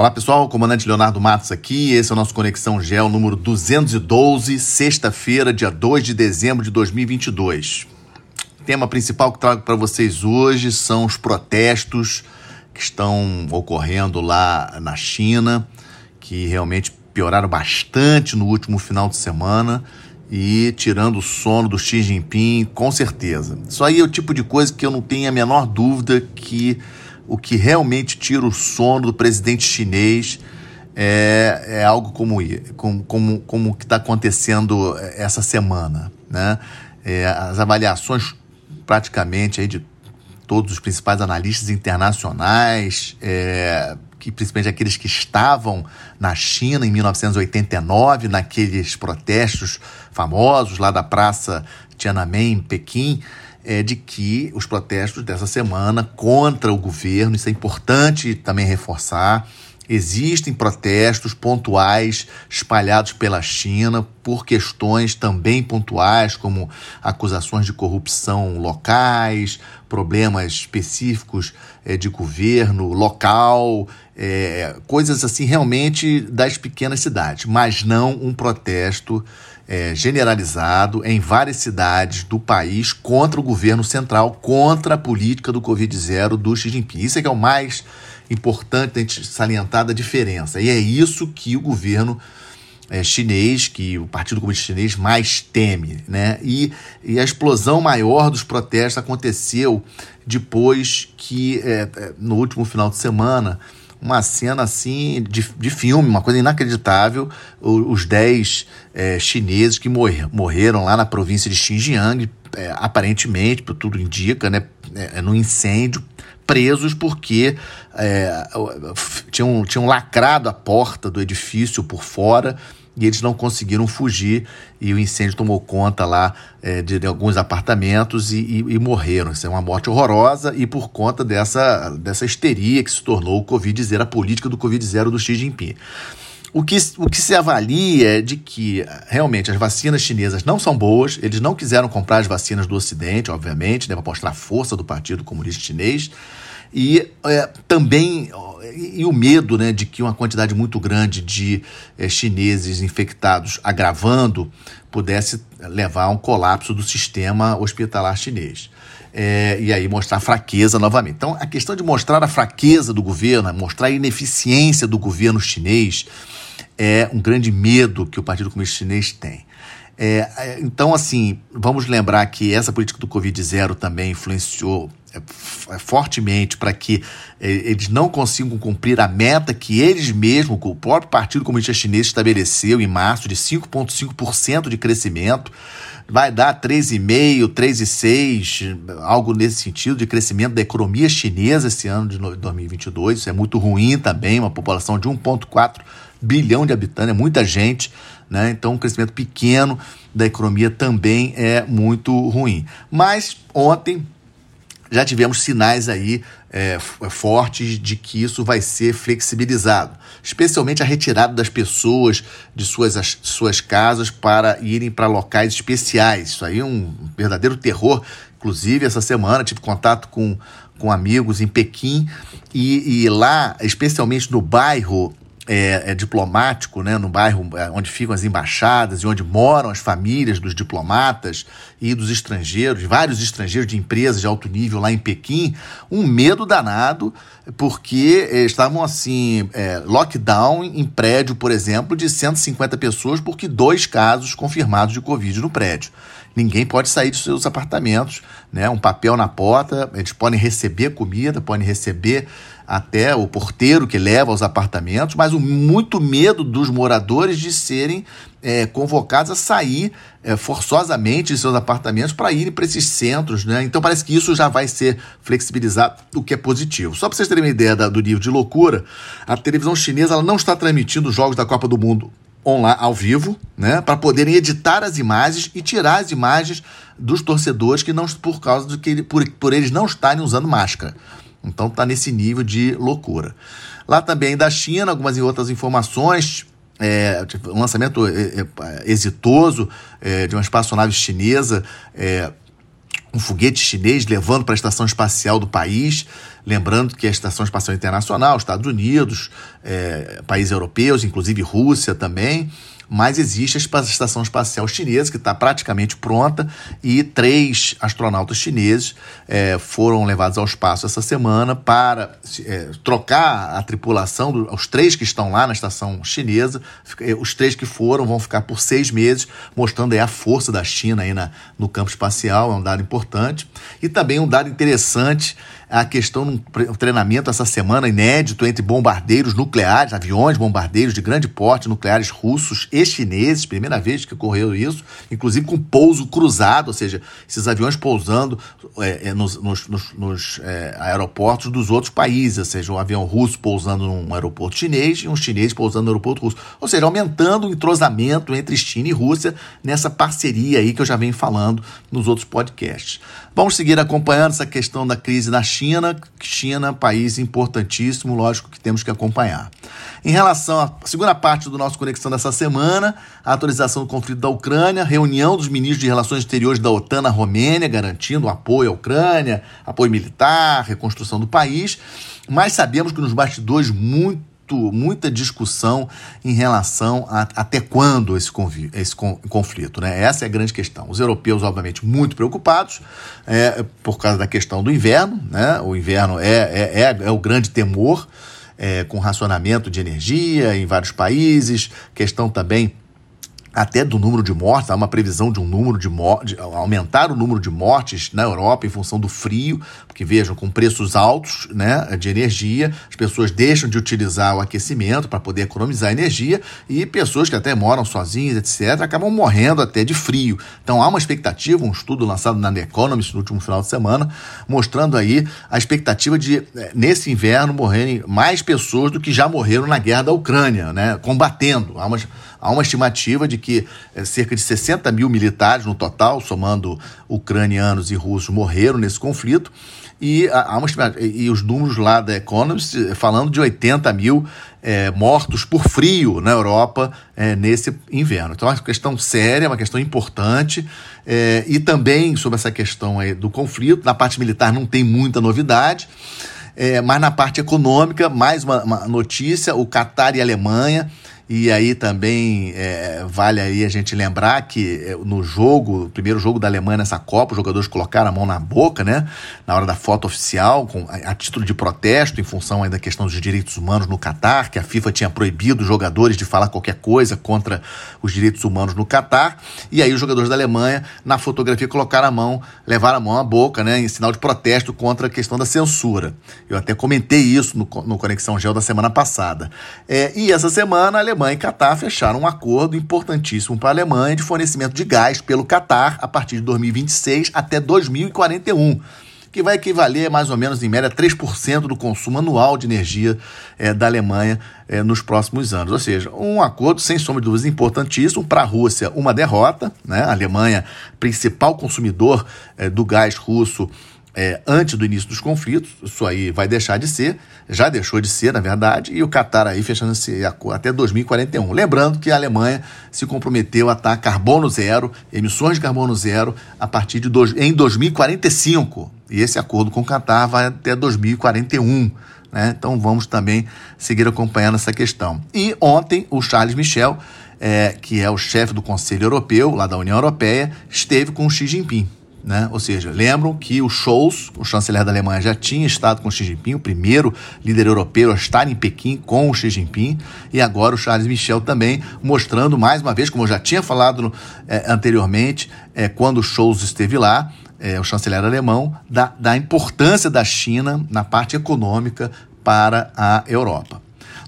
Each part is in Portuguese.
Olá pessoal, comandante Leonardo Matos aqui. Esse é o nosso Conexão Gel número 212, sexta-feira, dia 2 de dezembro de 2022. O tema principal que trago para vocês hoje são os protestos que estão ocorrendo lá na China, que realmente pioraram bastante no último final de semana e tirando o sono do Xi Jinping, com certeza. Isso aí é o tipo de coisa que eu não tenho a menor dúvida que o que realmente tira o sono do presidente chinês é, é algo como, como, como, que está acontecendo essa semana. Né? É, as avaliações praticamente aí de todos os principais analistas internacionais, é, que principalmente aqueles que estavam na China em 1989, naqueles protestos famosos lá da Praça Tiananmen, em Pequim, é de que os protestos dessa semana contra o governo, isso é importante também reforçar, existem protestos pontuais espalhados pela China por questões também pontuais, como acusações de corrupção locais, problemas específicos é, de governo local, é, coisas assim realmente das pequenas cidades, mas não um protesto é, generalizado em várias cidades do país contra o governo central, contra a política do Covid-0 do Xi Jinping. Isso é que é o mais importante a gente salientar da diferença. E é isso que o governo é, chinês, que o Partido Comunista Chinês mais teme. Né? E, e a explosão maior dos protestos aconteceu depois que, é, é no último final de semana, uma cena assim de, de filme, uma coisa inacreditável. os 10 é, chineses que morrer, morreram lá na província de Xinjiang, é, aparentemente, tudo indica, né, é, é no incêndio, presos porque é, tinham, tinham lacrado a porta do edifício por fora e eles não conseguiram fugir e o incêndio tomou conta lá é, de, de, alguns apartamentos e, e, e, morreram. Isso é uma morte horrorosa e por conta dessa, dessa histeria que se tornou o Covid-0, a política do Covid-0 do Xi Jinping. O que, o que se avalia é de que realmente as vacinas chinesas não são boas, eles não quiseram comprar as vacinas do Ocidente, obviamente, né, para mostrar a força do Partido Comunista Chinês. E é, também e o medo né, de que uma quantidade muito grande de é, chineses infectados agravando pudesse levar a um colapso do sistema hospitalar chinês. É, e aí mostrar fraqueza novamente. Então, a questão de mostrar a fraqueza do governo, mostrar a ineficiência do governo chinês, é um grande medo que o Partido Comunista Chinês tem. É, é então, assim, vamos lembrar que essa política do Covid-0 também influenciou é, é, fortemente para que eles não consigam cumprir a meta que eles mesmos, o próprio Partido Comunista Chinês estabeleceu em março de 5,5% de crescimento. Vai dar 3,5%, 3,6%, algo nesse sentido de crescimento da economia chinesa esse ano de 2022. Isso é muito ruim também, uma população de 1,4 bilhão de habitantes, é muita gente, né? Então, um crescimento pequeno da economia também é muito ruim. Mas ontem já tivemos sinais aí é, fortes de que isso vai ser flexibilizado, especialmente a retirada das pessoas de suas, as, suas casas para irem para locais especiais. Isso aí é um verdadeiro terror. Inclusive, essa semana tive contato com, com amigos em Pequim e, e lá, especialmente no bairro é, é, diplomático, né, no bairro é, onde ficam as embaixadas e onde moram as famílias dos diplomatas e dos estrangeiros, vários estrangeiros de empresas de alto nível lá em Pequim, um medo danado, porque é, estavam assim, é, lockdown em prédio, por exemplo, de 150 pessoas, porque dois casos confirmados de Covid no prédio. Ninguém pode sair dos seus apartamentos, né? Um papel na porta, eles podem receber comida, podem receber até o porteiro que leva aos apartamentos, mas o muito medo dos moradores de serem é, convocados a sair é, forçosamente de seus apartamentos para irem para esses centros. Né? Então parece que isso já vai ser flexibilizado, o que é positivo. Só para vocês terem uma ideia da, do nível de loucura, a televisão chinesa ela não está transmitindo os jogos da Copa do Mundo online, ao vivo, né, para poderem editar as imagens e tirar as imagens dos torcedores que não por causa do que por, por eles não estarem usando máscara. Então está nesse nível de loucura. Lá também da China, algumas outras informações. É, tipo, um lançamento é, é, exitoso é, de uma espaçonave chinesa, é, um foguete chinês levando para a estação espacial do país. Lembrando que a Estação Espacial Internacional, Estados Unidos, é, países europeus, inclusive Rússia também, mas existe a estação espacial chinesa que está praticamente pronta e três astronautas chineses é, foram levados ao espaço essa semana para é, trocar a tripulação, os três que estão lá na estação chinesa, é, os três que foram vão ficar por seis meses, mostrando a força da China aí na, no campo espacial, é um dado importante. E também um dado interessante a questão de um treinamento essa semana inédito entre bombardeiros nucleares, aviões bombardeiros de grande porte nucleares russos e chineses, primeira vez que ocorreu isso, inclusive com pouso cruzado, ou seja, esses aviões pousando é, é nos, nos, nos, nos é, aeroportos dos outros países, ou seja, um avião russo pousando num aeroporto chinês e um chinês pousando no aeroporto russo, ou seja, aumentando o entrosamento entre China e Rússia nessa parceria aí que eu já venho falando nos outros podcasts. Vamos seguir acompanhando essa questão da crise na China. China, país importantíssimo, lógico que temos que acompanhar. Em relação à segunda parte do nosso Conexão dessa semana, a atualização do conflito da Ucrânia, reunião dos ministros de Relações Exteriores da OTAN na Romênia, garantindo apoio à Ucrânia, apoio militar, reconstrução do país. Mas sabemos que nos bastidores muito muito, muita discussão em relação a até quando esse, esse conflito. Né? Essa é a grande questão. Os europeus, obviamente, muito preocupados é, por causa da questão do inverno. Né? O inverno é, é, é, é o grande temor. É, com racionamento de energia em vários países, questão também até do número de mortes, há uma previsão de um número de mortes, aumentar o número de mortes na Europa em função do frio, porque vejam, com preços altos né, de energia, as pessoas deixam de utilizar o aquecimento para poder economizar energia e pessoas que até moram sozinhas, etc., acabam morrendo até de frio. Então há uma expectativa, um estudo lançado na The Economist no último final de semana, mostrando aí a expectativa de, eh, nesse inverno, morrerem mais pessoas do que já morreram na guerra da Ucrânia, né, combatendo. Há uma Há uma estimativa de que é, cerca de 60 mil militares no total, somando ucranianos e russos, morreram nesse conflito. E, há uma, e os números lá da Economist eh, falando de 80 mil é, mortos por frio na Europa é, nesse inverno. Então é uma questão séria, uma questão importante. É, e também sobre essa questão aí do conflito, na parte militar não tem muita novidade. Mas na parte econômica, mais uma, uma notícia: o Catar e a Alemanha e aí também é, vale aí a gente lembrar que é, no jogo, primeiro jogo da Alemanha nessa Copa, os jogadores colocaram a mão na boca, né? Na hora da foto oficial, com, a, a título de protesto, em função aí da questão dos direitos humanos no Catar, que a FIFA tinha proibido os jogadores de falar qualquer coisa contra os direitos humanos no Catar. E aí os jogadores da Alemanha, na fotografia, colocaram a mão, levaram a mão à boca, né? Em sinal de protesto contra a questão da censura. Eu até comentei isso no, no Conexão Gel da semana passada. É, e essa semana a Alemanha Alemanha e Catar fecharam um acordo importantíssimo para a Alemanha de fornecimento de gás pelo Catar a partir de 2026 até 2041 que vai equivaler mais ou menos, em média, 3% do consumo anual de energia é, da Alemanha é, nos próximos anos. Ou seja, um acordo, sem sombra de dúvidas, importantíssimo. Para a Rússia, uma derrota. Né? A Alemanha, principal consumidor é, do gás russo, é, antes do início dos conflitos, isso aí vai deixar de ser, já deixou de ser, na verdade, e o Qatar aí fechando esse acordo até 2041. Lembrando que a Alemanha se comprometeu a estar carbono zero, emissões de carbono zero, a partir de dois, em 2045. E esse acordo com o Qatar vai até 2041. Né? Então vamos também seguir acompanhando essa questão. E ontem o Charles Michel, é, que é o chefe do Conselho Europeu, lá da União Europeia, esteve com o Xi Jinping. Né? Ou seja, lembram que o Scholz, o chanceler da Alemanha, já tinha estado com Xi Jinping, o primeiro líder europeu a estar em Pequim com o Xi Jinping, e agora o Charles Michel também mostrando mais uma vez, como eu já tinha falado é, anteriormente, é, quando o Scholz esteve lá, é, o chanceler alemão, da, da importância da China na parte econômica para a Europa.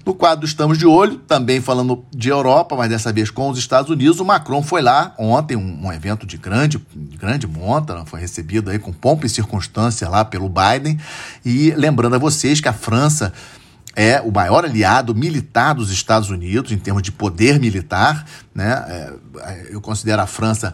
No quadro Estamos de Olho, também falando de Europa, mas dessa vez com os Estados Unidos, o Macron foi lá ontem, um, um evento de grande, grande monta, né? foi recebido aí com pompa e circunstância lá pelo Biden. E lembrando a vocês que a França é o maior aliado militar dos Estados Unidos em termos de poder militar. Né? É, eu considero a França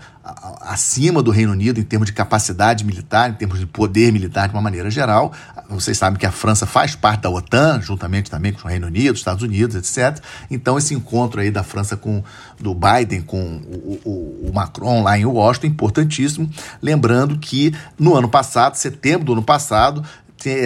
acima do Reino Unido em termos de capacidade militar, em termos de poder militar de uma maneira geral. Vocês sabem que a França faz parte da OTAN, juntamente também com o Reino Unido, Estados Unidos, etc. Então esse encontro aí da França com do Biden com o, o, o Macron lá em Washington, importantíssimo. Lembrando que no ano passado, setembro do ano passado,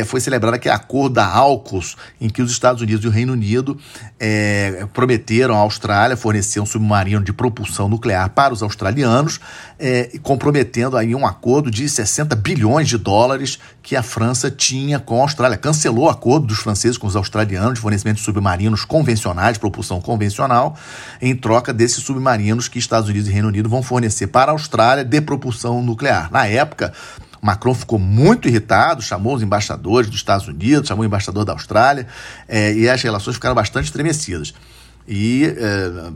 foi celebrado aquele acordo da AUKUS, em que os Estados Unidos e o Reino Unido é, prometeram à Austrália fornecer um submarino de propulsão nuclear para os australianos, é, comprometendo aí um acordo de 60 bilhões de dólares que a França tinha com a Austrália. Cancelou o acordo dos franceses com os australianos de fornecimento de submarinos convencionais, propulsão convencional, em troca desses submarinos que Estados Unidos e Reino Unido vão fornecer para a Austrália de propulsão nuclear. Na época, Macron ficou muito irritado, chamou os embaixadores dos Estados Unidos, chamou o embaixador da Austrália, é, e as relações ficaram bastante estremecidas. E é,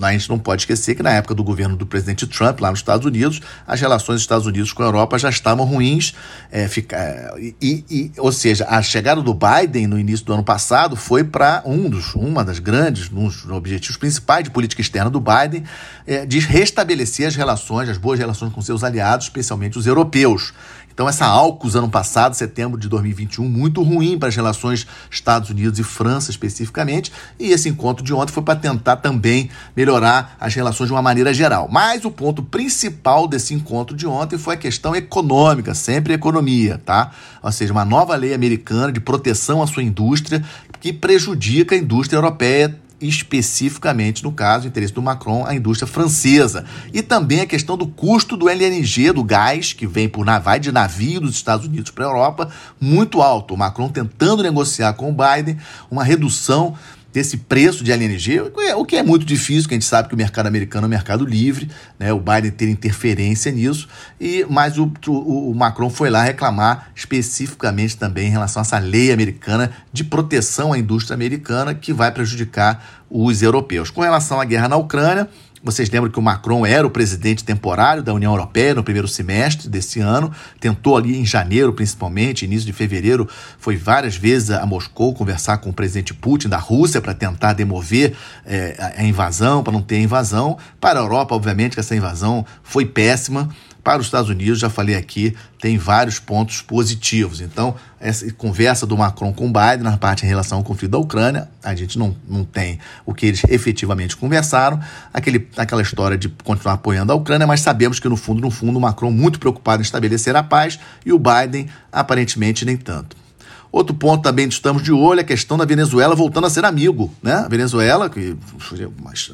a gente não pode esquecer que na época do governo do presidente Trump, lá nos Estados Unidos, as relações dos Estados Unidos com a Europa já estavam ruins. É, fica, e, e, ou seja, a chegada do Biden no início do ano passado foi para um dos, uma das grandes, um dos objetivos principais de política externa do Biden, é, de restabelecer as relações, as boas relações com seus aliados, especialmente os europeus. Então, essa AUKUS ano passado, setembro de 2021, muito ruim para as relações Estados Unidos e França especificamente, e esse encontro de ontem foi para tentar também melhorar as relações de uma maneira geral. Mas o ponto principal desse encontro de ontem foi a questão econômica, sempre economia, tá? Ou seja, uma nova lei americana de proteção à sua indústria que prejudica a indústria europeia especificamente, no caso, o interesse do Macron, a indústria francesa. E também a questão do custo do LNG, do gás, que vem por vai de navio dos Estados Unidos para a Europa, muito alto. O Macron tentando negociar com o Biden uma redução desse preço de LNG, o que é muito difícil, que a gente sabe que o mercado americano é um mercado livre, né, o Biden ter interferência nisso, e mas o, o, o, Macron foi lá reclamar especificamente também em relação a essa lei americana de proteção à indústria americana que vai prejudicar os europeus. Com relação à guerra na Ucrânia, vocês lembram que o Macron era o presidente temporário da União Europeia no primeiro semestre desse ano, tentou ali em janeiro, principalmente, início de fevereiro, foi várias vezes a Moscou conversar com o presidente Putin da Rússia para tentar demover é, a invasão, para não ter invasão. Para a Europa, obviamente, que essa invasão foi péssima. Para os Estados Unidos, já falei aqui, tem vários pontos positivos. Então, essa conversa do Macron com Biden na parte em relação ao conflito da Ucrânia, a gente não, não tem o que eles efetivamente conversaram, aquele, aquela história de continuar apoiando a Ucrânia, mas sabemos que no fundo, no fundo, o Macron muito preocupado em estabelecer a paz e o Biden aparentemente nem tanto. Outro ponto também estamos de olho é a questão da Venezuela voltando a ser amigo. Né? A Venezuela, que foi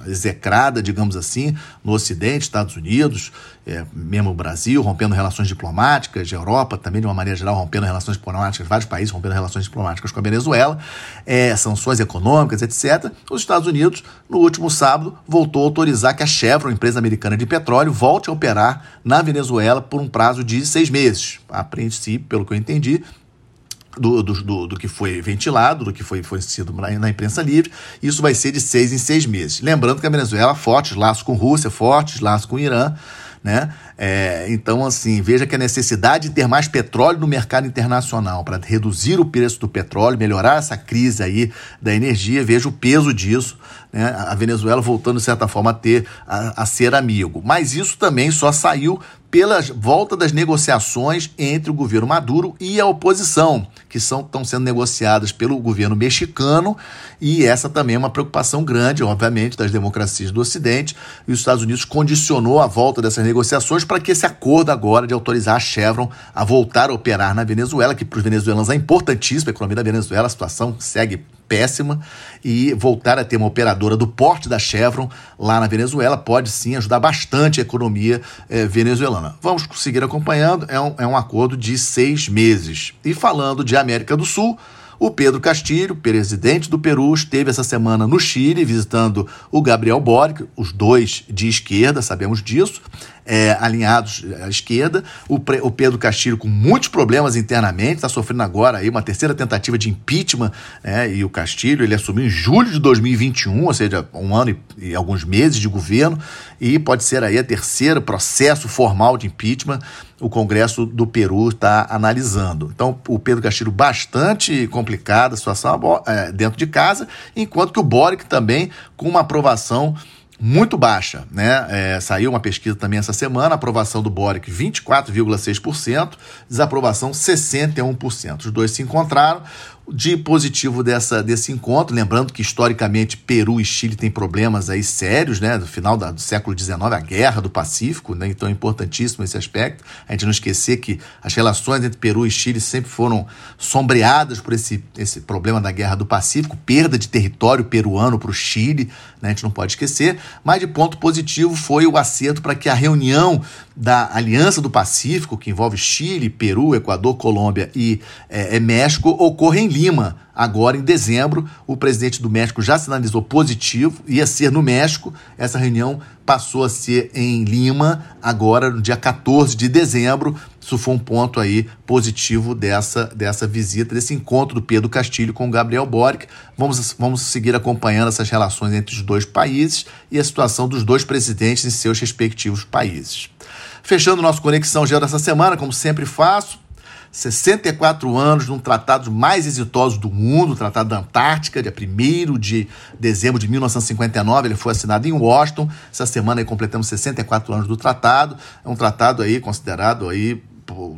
execrada, digamos assim, no Ocidente, Estados Unidos, é, mesmo o Brasil, rompendo relações diplomáticas, Europa também, de uma maneira geral, rompendo relações diplomáticas, vários países rompendo relações diplomáticas com a Venezuela, é, sanções econômicas, etc. Os Estados Unidos, no último sábado, voltou a autorizar que a Chevron, empresa americana de petróleo, volte a operar na Venezuela por um prazo de seis meses. A princípio, pelo que eu entendi, do, do, do, do, que foi ventilado, do que foi, foi sido na, imprensa livre. Isso vai ser de seis em seis meses. Lembrando que a Venezuela, fortes laços com Rússia, fortes laços com Irã, né? É, então, assim, veja que a necessidade de ter mais petróleo no mercado internacional para reduzir o preço do petróleo, melhorar essa crise aí da energia, veja o peso disso, né? A Venezuela voltando, de certa forma, a ter a, a ser amigo. Mas isso também só saiu pela volta das negociações entre o governo Maduro e a oposição, que são, estão sendo negociadas pelo governo mexicano, e essa também é uma preocupação grande, obviamente, das democracias do Ocidente, e os Estados Unidos condicionou a volta dessas negociações para que esse acordo agora de autorizar a Chevron a voltar a operar na Venezuela, que para os venezuelanos é importantíssimo, a economia da Venezuela, a situação segue péssima e voltar a ter uma operadora do porte da Chevron lá na Venezuela pode sim ajudar bastante a economia eh, venezuelana. Vamos seguir acompanhando, é um, é um acordo de seis meses. E falando de América do Sul, o Pedro Castilho, presidente do Peru, esteve essa semana no Chile visitando o Gabriel Boric, os dois de esquerda, sabemos disso, é, alinhados à esquerda. O, o, Pedro Castilho com muitos problemas internamente, está sofrendo agora aí uma terceira tentativa de impeachment, né, e o Castilho ele assumiu em julho de 2021, ou seja, um ano e, e alguns meses de governo, e pode ser aí a terceiro processo formal de impeachment o Congresso do Peru está analisando. Então, o Pedro Castilho bastante complicada a situação é, dentro de casa, enquanto que o Boric também com uma aprovação muito baixa, né? É, saiu uma pesquisa também essa semana, aprovação do Boric 24,6%, desaprovação 61%. Os dois se encontraram. De positivo dessa, desse encontro, lembrando que historicamente Peru e Chile têm problemas aí sérios, né, do final da, do século XIX, a guerra do Pacífico, né, então é importantíssimo esse aspecto, a gente não esquecer que as relações entre Peru e Chile sempre foram sombreadas por esse, esse problema da guerra do Pacífico, perda de território peruano para o Chile, né, a gente não pode esquecer, mas de ponto positivo foi o acerto para que a reunião da Aliança do Pacífico, que envolve Chile, Peru, Equador, Colômbia e é, é México, ocorra em Lima. Agora, em dezembro, o presidente do México já sinalizou positivo, ia ser no México. Essa reunião passou a ser em Lima, agora no dia 14 de dezembro. Isso foi um ponto aí positivo dessa, dessa visita, desse encontro do Pedro Castilho com o Gabriel Boric. Vamos, vamos seguir acompanhando essas relações entre os dois países e a situação dos dois presidentes em seus respectivos países. Fechando nosso Conexão Geo dessa semana, como sempre faço, 64 anos num tratado mais exitoso do mundo, o Tratado da Antártica, dia 1 de dezembro de 1959, ele foi assinado em Washington. Essa semana aí completamos 64 anos do tratado. É um tratado aí considerado aí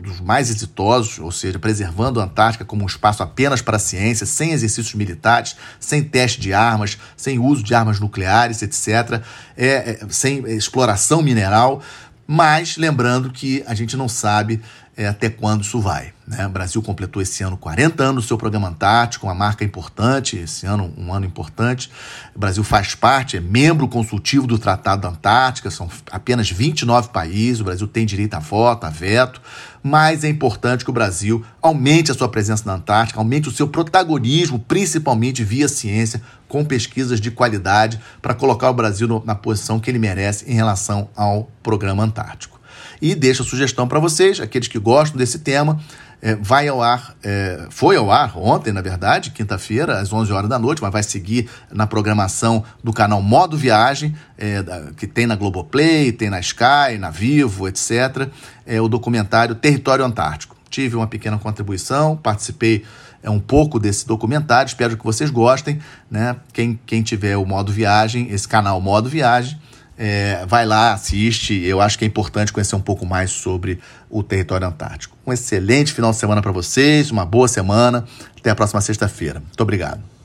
dos mais exitosos, ou seja, preservando a Antártica como um espaço apenas para a ciência, sem exercícios militares, sem teste de armas, sem uso de armas nucleares, etc., é, é, sem exploração mineral. Mas lembrando que a gente não sabe é, até quando isso vai. Né? O Brasil completou esse ano 40 anos do seu programa Antártico, uma marca importante, esse ano um ano importante. O Brasil faz parte, é membro consultivo do Tratado da Antártica, são apenas 29 países, o Brasil tem direito a voto, a veto, mas é importante que o Brasil aumente a sua presença na Antártica, aumente o seu protagonismo, principalmente via ciência, com pesquisas de qualidade, para colocar o Brasil na posição que ele merece em relação ao programa Antártico. E deixo a sugestão para vocês, aqueles que gostam desse tema, é, vai ao ar, é, foi ao ar ontem, na verdade, quinta-feira, às 11 horas da noite, mas vai seguir na programação do canal Modo Viagem, é, que tem na Globoplay, tem na Sky, na Vivo, etc., é, o documentário Território Antártico. Tive uma pequena contribuição, participei é um pouco desse documentário, espero que vocês gostem, né? Quem, quem tiver o modo viagem, esse canal Modo Viagem, é, vai lá, assiste. Eu acho que é importante conhecer um pouco mais sobre o território antártico. Um excelente final de semana para vocês, uma boa semana. Até a próxima sexta-feira. Muito obrigado.